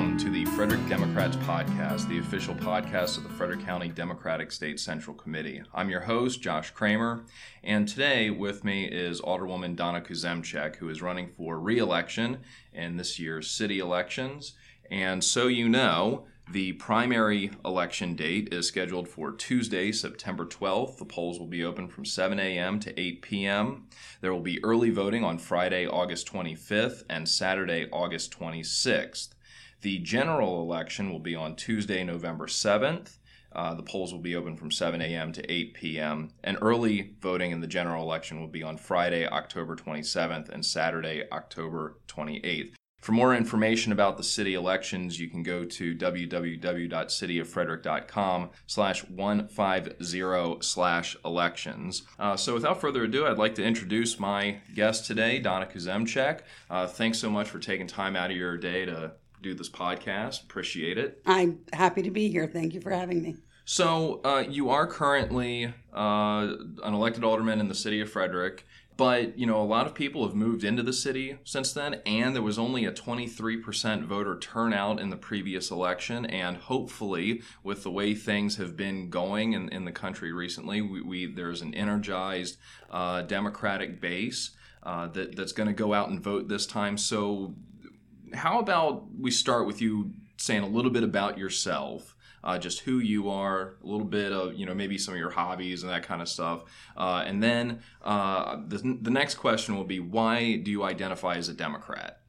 Welcome to the Frederick Democrats Podcast, the official podcast of the Frederick County Democratic State Central Committee. I'm your host, Josh Kramer, and today with me is Alderwoman Donna Kuzemchak, who is running for re election in this year's city elections. And so you know, the primary election date is scheduled for Tuesday, September 12th. The polls will be open from 7 a.m. to 8 p.m. There will be early voting on Friday, August 25th and Saturday, August 26th. The general election will be on Tuesday, November 7th. Uh, the polls will be open from 7 a.m. to 8 p.m. And early voting in the general election will be on Friday, October 27th and Saturday, October 28th. For more information about the city elections, you can go to www.cityoffrederick.com slash 150 slash elections. Uh, so without further ado, I'd like to introduce my guest today, Donna Kuzemchak. Uh, thanks so much for taking time out of your day to do this podcast. Appreciate it. I'm happy to be here. Thank you for having me. So uh, you are currently uh, an elected alderman in the city of Frederick. But, you know, a lot of people have moved into the city since then, and there was only a 23% voter turnout in the previous election. And hopefully, with the way things have been going in, in the country recently, we, we there's an energized uh, Democratic base uh, that, that's going to go out and vote this time. So, how about we start with you saying a little bit about yourself? uh, just who you are, a little bit of you know maybe some of your hobbies and that kind of stuff, uh, and then uh, the the next question will be why do you identify as a Democrat?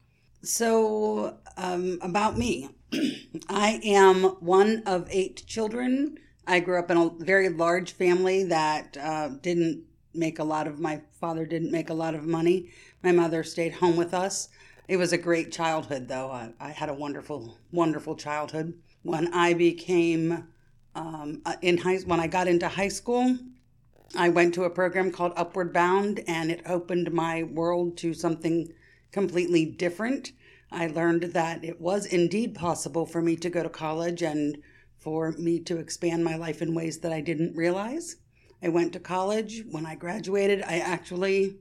So um, about me, I am one of eight children. I grew up in a very large family that uh, didn't make a lot of. My father didn't make a lot of money. My mother stayed home with us. It was a great childhood, though. I, I had a wonderful, wonderful childhood when I became um, uh, in high when I got into high school. I went to a program called Upward Bound, and it opened my world to something completely different. I learned that it was indeed possible for me to go to college and for me to expand my life in ways that I didn't realize. I went to college. When I graduated, I actually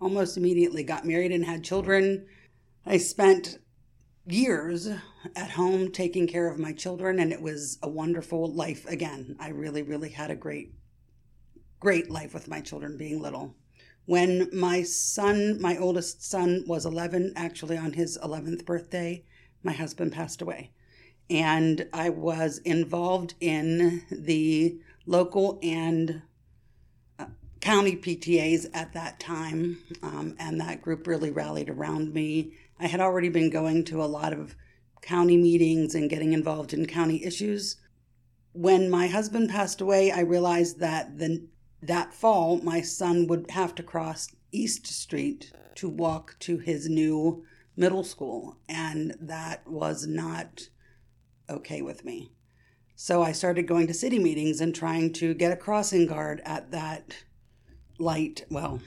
almost immediately got married and had children. I spent years at home taking care of my children and it was a wonderful life again. I really really had a great great life with my children being little. When my son my oldest son was 11 actually on his 11th birthday my husband passed away. And i was involved in the local and county ptas at that time um, and that group really rallied around me I had already been going to a lot of county meetings and getting involved in county issues. When my husband passed away, I realized that the, that fall my son would have to cross East Street to walk to his new middle school, and that was not okay with me. So I started going to city meetings and trying to get a crossing guard at that light. Well,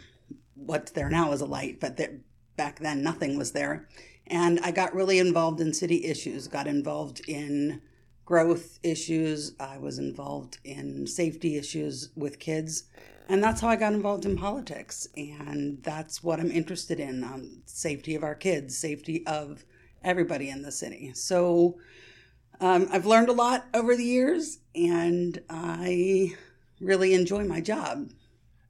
what's there now is a light, but there, back then nothing was there. And I got really involved in city issues, got involved in growth issues, I was involved in safety issues with kids. And that's how I got involved in politics. And that's what I'm interested in um, safety of our kids, safety of everybody in the city. So um, I've learned a lot over the years, and I really enjoy my job.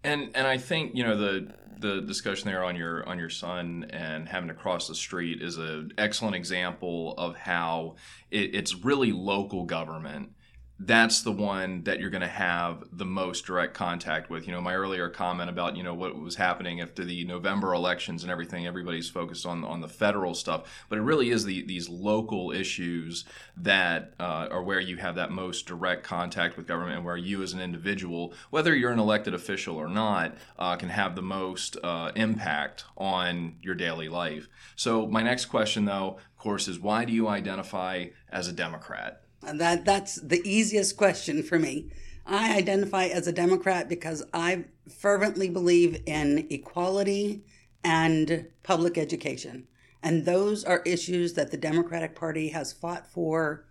And and I think you know the the discussion there on your on your son and having to cross the street is an excellent example of how it, it's really local government that's the one that you're going to have the most direct contact with. You know, my earlier comment about you know what was happening after the November elections and everything. Everybody's focused on on the federal stuff, but it really is the these local issues that uh, are where you have that most direct contact with government, and where you as an individual, whether you're an elected official or not, uh, can have the most uh, impact on your daily life. So my next question, though, of course, is why do you identify as a Democrat? That that's the easiest question for me. I identify as a Democrat because I fervently believe in equality and public education. And those are issues that the Democratic Party has fought for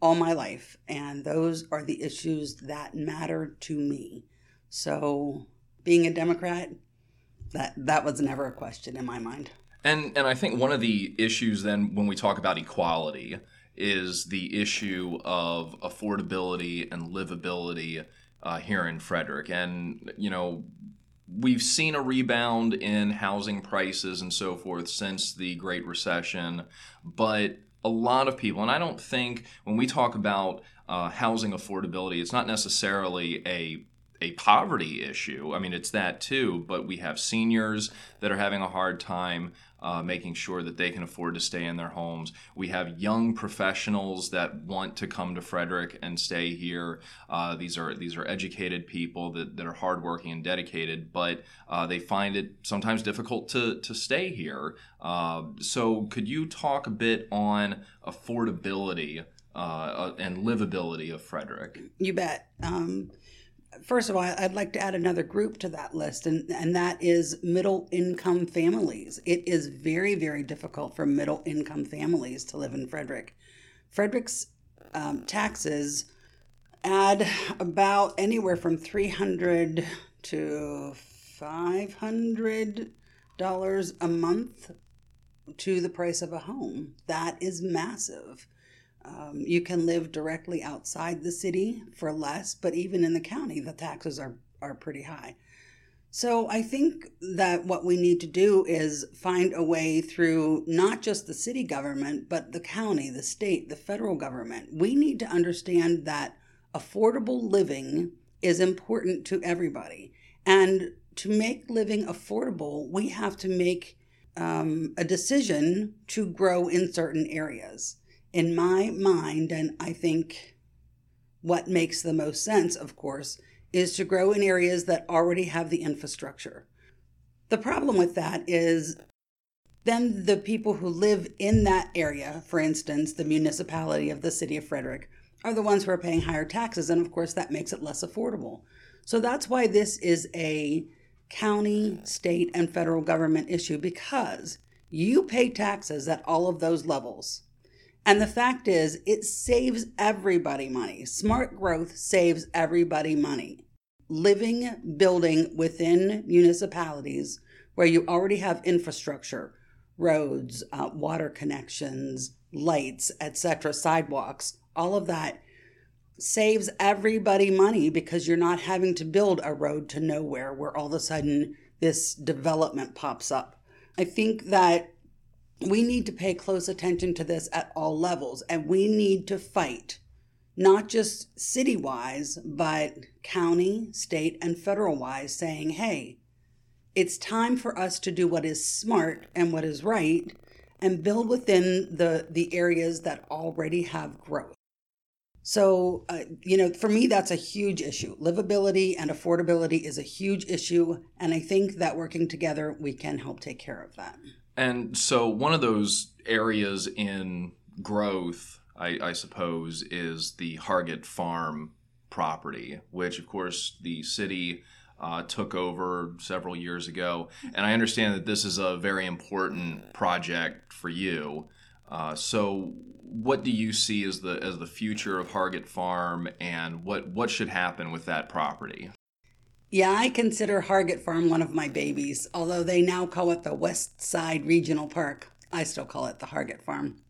all my life. And those are the issues that matter to me. So being a Democrat, that that was never a question in my mind. And and I think one of the issues then when we talk about equality is the issue of affordability and livability uh, here in Frederick. And, you know, we've seen a rebound in housing prices and so forth since the Great Recession, but a lot of people, and I don't think when we talk about uh, housing affordability, it's not necessarily a a poverty issue. I mean, it's that too, but we have seniors that are having a hard time uh, making sure that they can afford to stay in their homes. We have young professionals that want to come to Frederick and stay here. Uh, these are these are educated people that, that are hardworking and dedicated, but uh, they find it sometimes difficult to to stay here. Uh, so, could you talk a bit on affordability uh, and livability of Frederick? You bet. Um, first of all, I'd like to add another group to that list, and, and that is middle income families. It is very, very difficult for middle income families to live in Frederick. Frederick's um, taxes add about anywhere from 300 to 500 dollars a month to the price of a home. That is massive. Um, you can live directly outside the city for less, but even in the county, the taxes are, are pretty high. So I think that what we need to do is find a way through not just the city government, but the county, the state, the federal government. We need to understand that affordable living is important to everybody. And to make living affordable, we have to make um, a decision to grow in certain areas in my mind, and I think what makes the most sense, of course, is to grow in areas that already have the infrastructure. The problem with that is then the people who live in that area, for instance, the municipality of the city of Frederick, are the ones who are paying higher taxes, and of course, that makes it less affordable. So that's why this is a county, state, and federal government issue because you pay taxes at all of those levels. And the fact is, it saves everybody money. Smart growth saves everybody money. Living, building within municipalities where you already have infrastructure, roads, uh, water connections, lights, etc., sidewalks, all of that saves everybody money because you're not having to build a road to nowhere where all of a sudden this development pops up. I think that we need to pay close attention to this at all levels and we need to fight not just city wise but county state and federal wise saying hey it's time for us to do what is smart and what is right and build within the the areas that already have growth. So uh, you know for me that's a huge issue. Livability and affordability is a huge issue and i think that working together we can help take care of that and so, one of those areas in growth, I, I, suppose, is the Hargett Farm property, which, of course, the city uh, took over several years ago. And I understand that this is a very important project for you. Uh, so, what do you see as the as the future of Hargett Farm, and what what should happen with that property? Yeah, I consider Hargett Farm one of my babies. Although they now call it the West Side Regional Park, I still call it the Hargett Farm.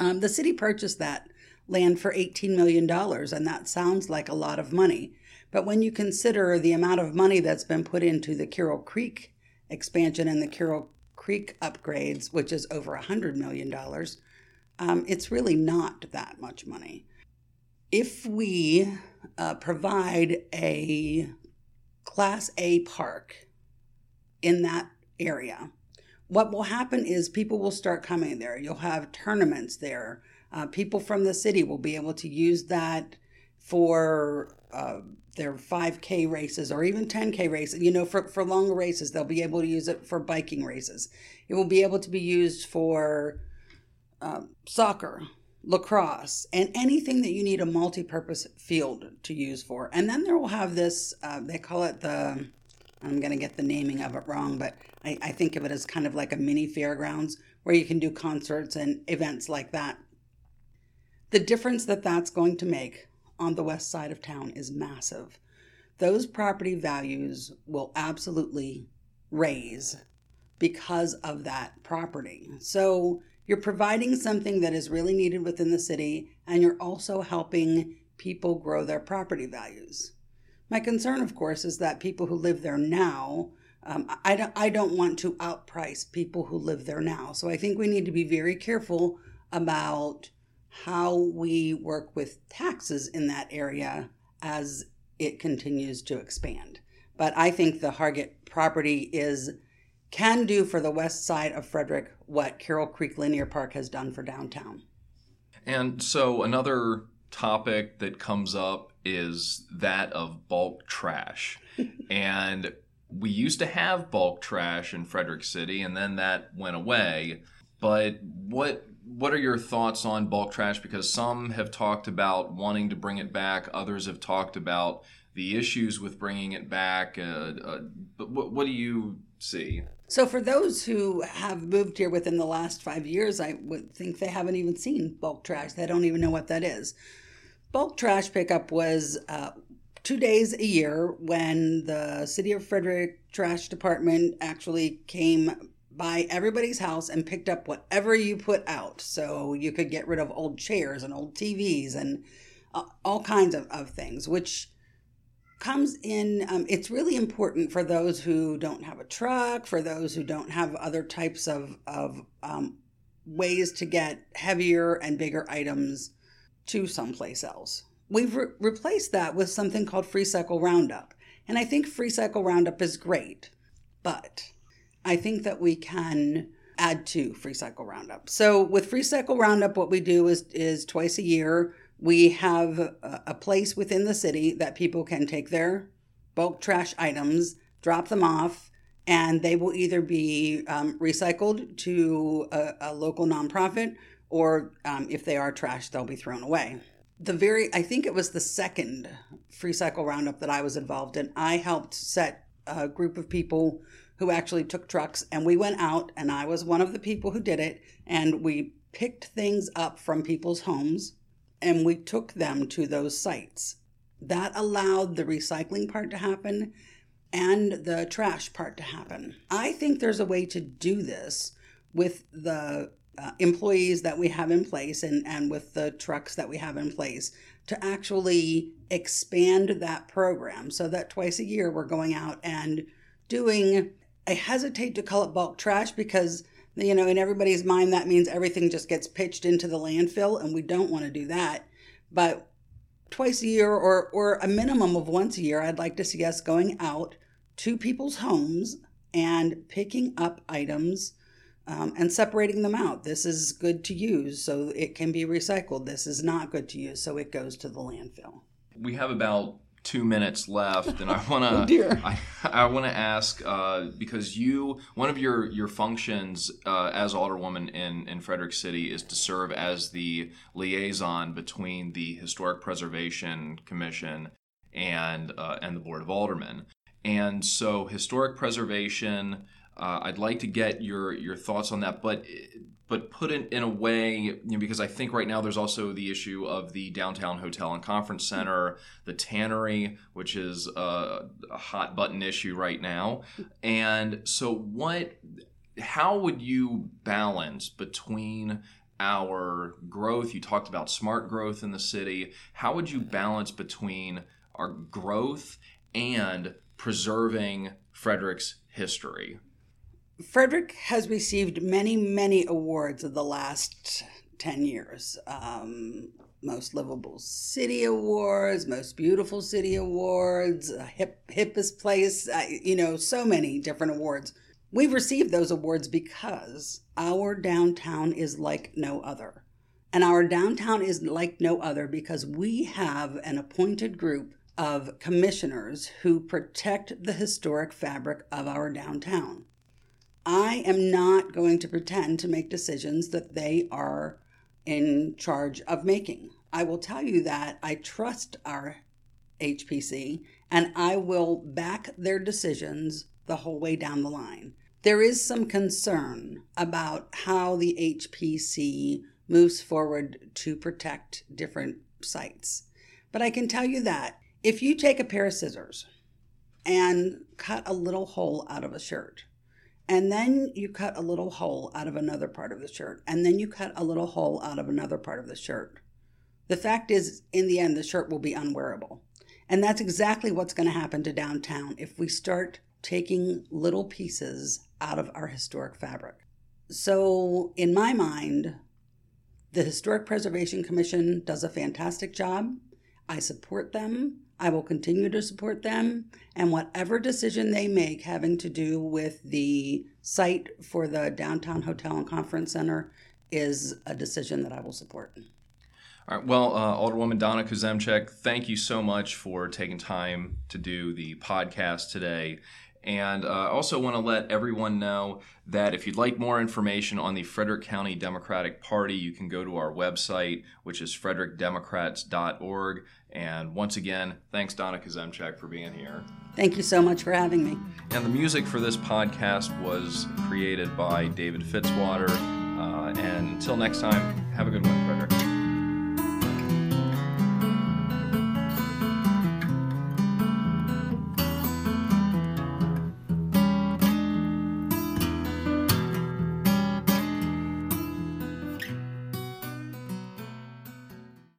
Um, the city purchased that land for $18 million, and that sounds like a lot of money. But when you consider the amount of money that's been put into the Carroll Creek expansion and the Carroll Creek upgrades, which is over $100 million, um, it's really not that much money. If we uh, provide a Class A park in that area, what will happen is people will start coming there. You'll have tournaments there. Uh, people from the city will be able to use that for uh, their 5K races or even 10K races. You know, for, for longer races, they'll be able to use it for biking races. It will be able to be used for uh, soccer, lacrosse, and anything that you need a multi purpose field to use for. And then there will have this, uh, they call it the, I'm going to get the naming of it wrong, but I, I think of it as kind of like a mini fairgrounds where you can do concerts and events like that. The difference that that's going to make on the west side of town is massive. Those property values will absolutely raise because of that property. So You're providing something that is really needed within the city, and you're also helping people grow their property values. My concern, of course, is that people who live there now, um, I, don't, I don't want to outprice people who live there now. So I think we need to be very careful about how we work with taxes in that area as it continues to expand. But I think the Hargett property is can do for the west side of Frederick what Carroll Creek Linear Park has done for downtown. And so another topic that comes up is that of bulk trash. and we used to have bulk trash in Frederick City and then that went away. But what what are your thoughts on bulk trash because some have talked about wanting to bring it back, others have talked about the issues with bringing it back. Uh, uh, but what, what do you see? So, for those who have moved here within the last five years, I would think they haven't even seen bulk trash. They don't even know what that is. Bulk trash pickup was uh, two days a year when the City of Frederick Trash Department actually came by everybody's house and picked up whatever you put out. So you could get rid of old chairs and old TVs and uh, all kinds of, of things, which comes in um, it's really important for those who don't have a truck for those who don't have other types of, of um, ways to get heavier and bigger items to someplace else. We've re- replaced that with something called free cycle roundup and i think free cycle roundup is great but i think that we can add to free cycle roundup. So with free cycle roundup what we do is is twice a year we have a place within the city that people can take their bulk trash items, drop them off, and they will either be um, recycled to a, a, local nonprofit or um, if they are trash, they'll be thrown away. The very, I think it was the second free cycle roundup that I was involved in. I helped set a group of people who actually took trucks and we went out and I was one of the people who did it and we picked things up from people's homes and we took them to those sites. That allowed the recycling part to happen and the trash part to happen. I think there's a way to do this with the uh, employees that we have in place and, and with the trucks that we have in place to actually expand that program so that twice a year we're going out and doing, I hesitate to call it bulk trash because you know, in everybody's mind, that means everything just gets pitched into the landfill, and we don't want to do that. But twice a year, or or a minimum of once a year, I'd like to see us going out to people's homes and picking up items um, and separating them out. This is good to use, so it can be recycled. This is not good to use, so it goes to the landfill. We have about two minutes left, and I want to oh I, I want to ask uh, because you one of your your functions uh, as alderwoman in in Frederick City is to serve as the liaison between the Historic Preservation Commission and uh, and the Board of Aldermen, and so historic preservation. Uh, I'd like to get your your thoughts on that, but but put it in a way you know, because I think right now there's also the issue of the downtown hotel and conference center, the tannery, which is a, a hot button issue right now. And so, what? How would you balance between our growth? You talked about smart growth in the city. How would you balance between our growth and preserving Frederick's history? Frederick has received many, many awards of the last 10 years. Um, most livable city awards, most beautiful city awards, hip, hippest place, uh, you know, so many different awards. We've received those awards because our downtown is like no other. And our downtown is like no other because we have an appointed group of commissioners who protect the historic fabric of our downtown. I am not going to pretend to make decisions that they are in charge of making. I will tell you that I trust our HPC and I will back their decisions the whole way down the line. There is some concern about how the HPC moves forward to protect different sites. But I can tell you that if you take a pair of scissors and cut a little hole out of a shirt, and then you cut a little hole out of another part of the shirt, and then you cut a little hole out of another part of the shirt. The fact is, in the end, the shirt will be unwearable. And that's exactly what's going to happen to downtown if we start taking little pieces out of our historic fabric. So, in my mind, the Historic Preservation Commission does a fantastic job. I support them. I will continue to support them. And whatever decision they make having to do with the site for the downtown hotel and conference center is a decision that I will support. All right. Well, uh, Alderwoman Donna Kuzemchak, thank you so much for taking time to do the podcast today. And uh, I also want to let everyone know that if you'd like more information on the Frederick County Democratic Party, you can go to our website, which is frederickdemocrats.org. And once again, thanks, Donna Kuzemchak, for being here. Thank you so much for having me. And the music for this podcast was created by David Fitzwater. Uh, and until next time, have a good one, Frederick.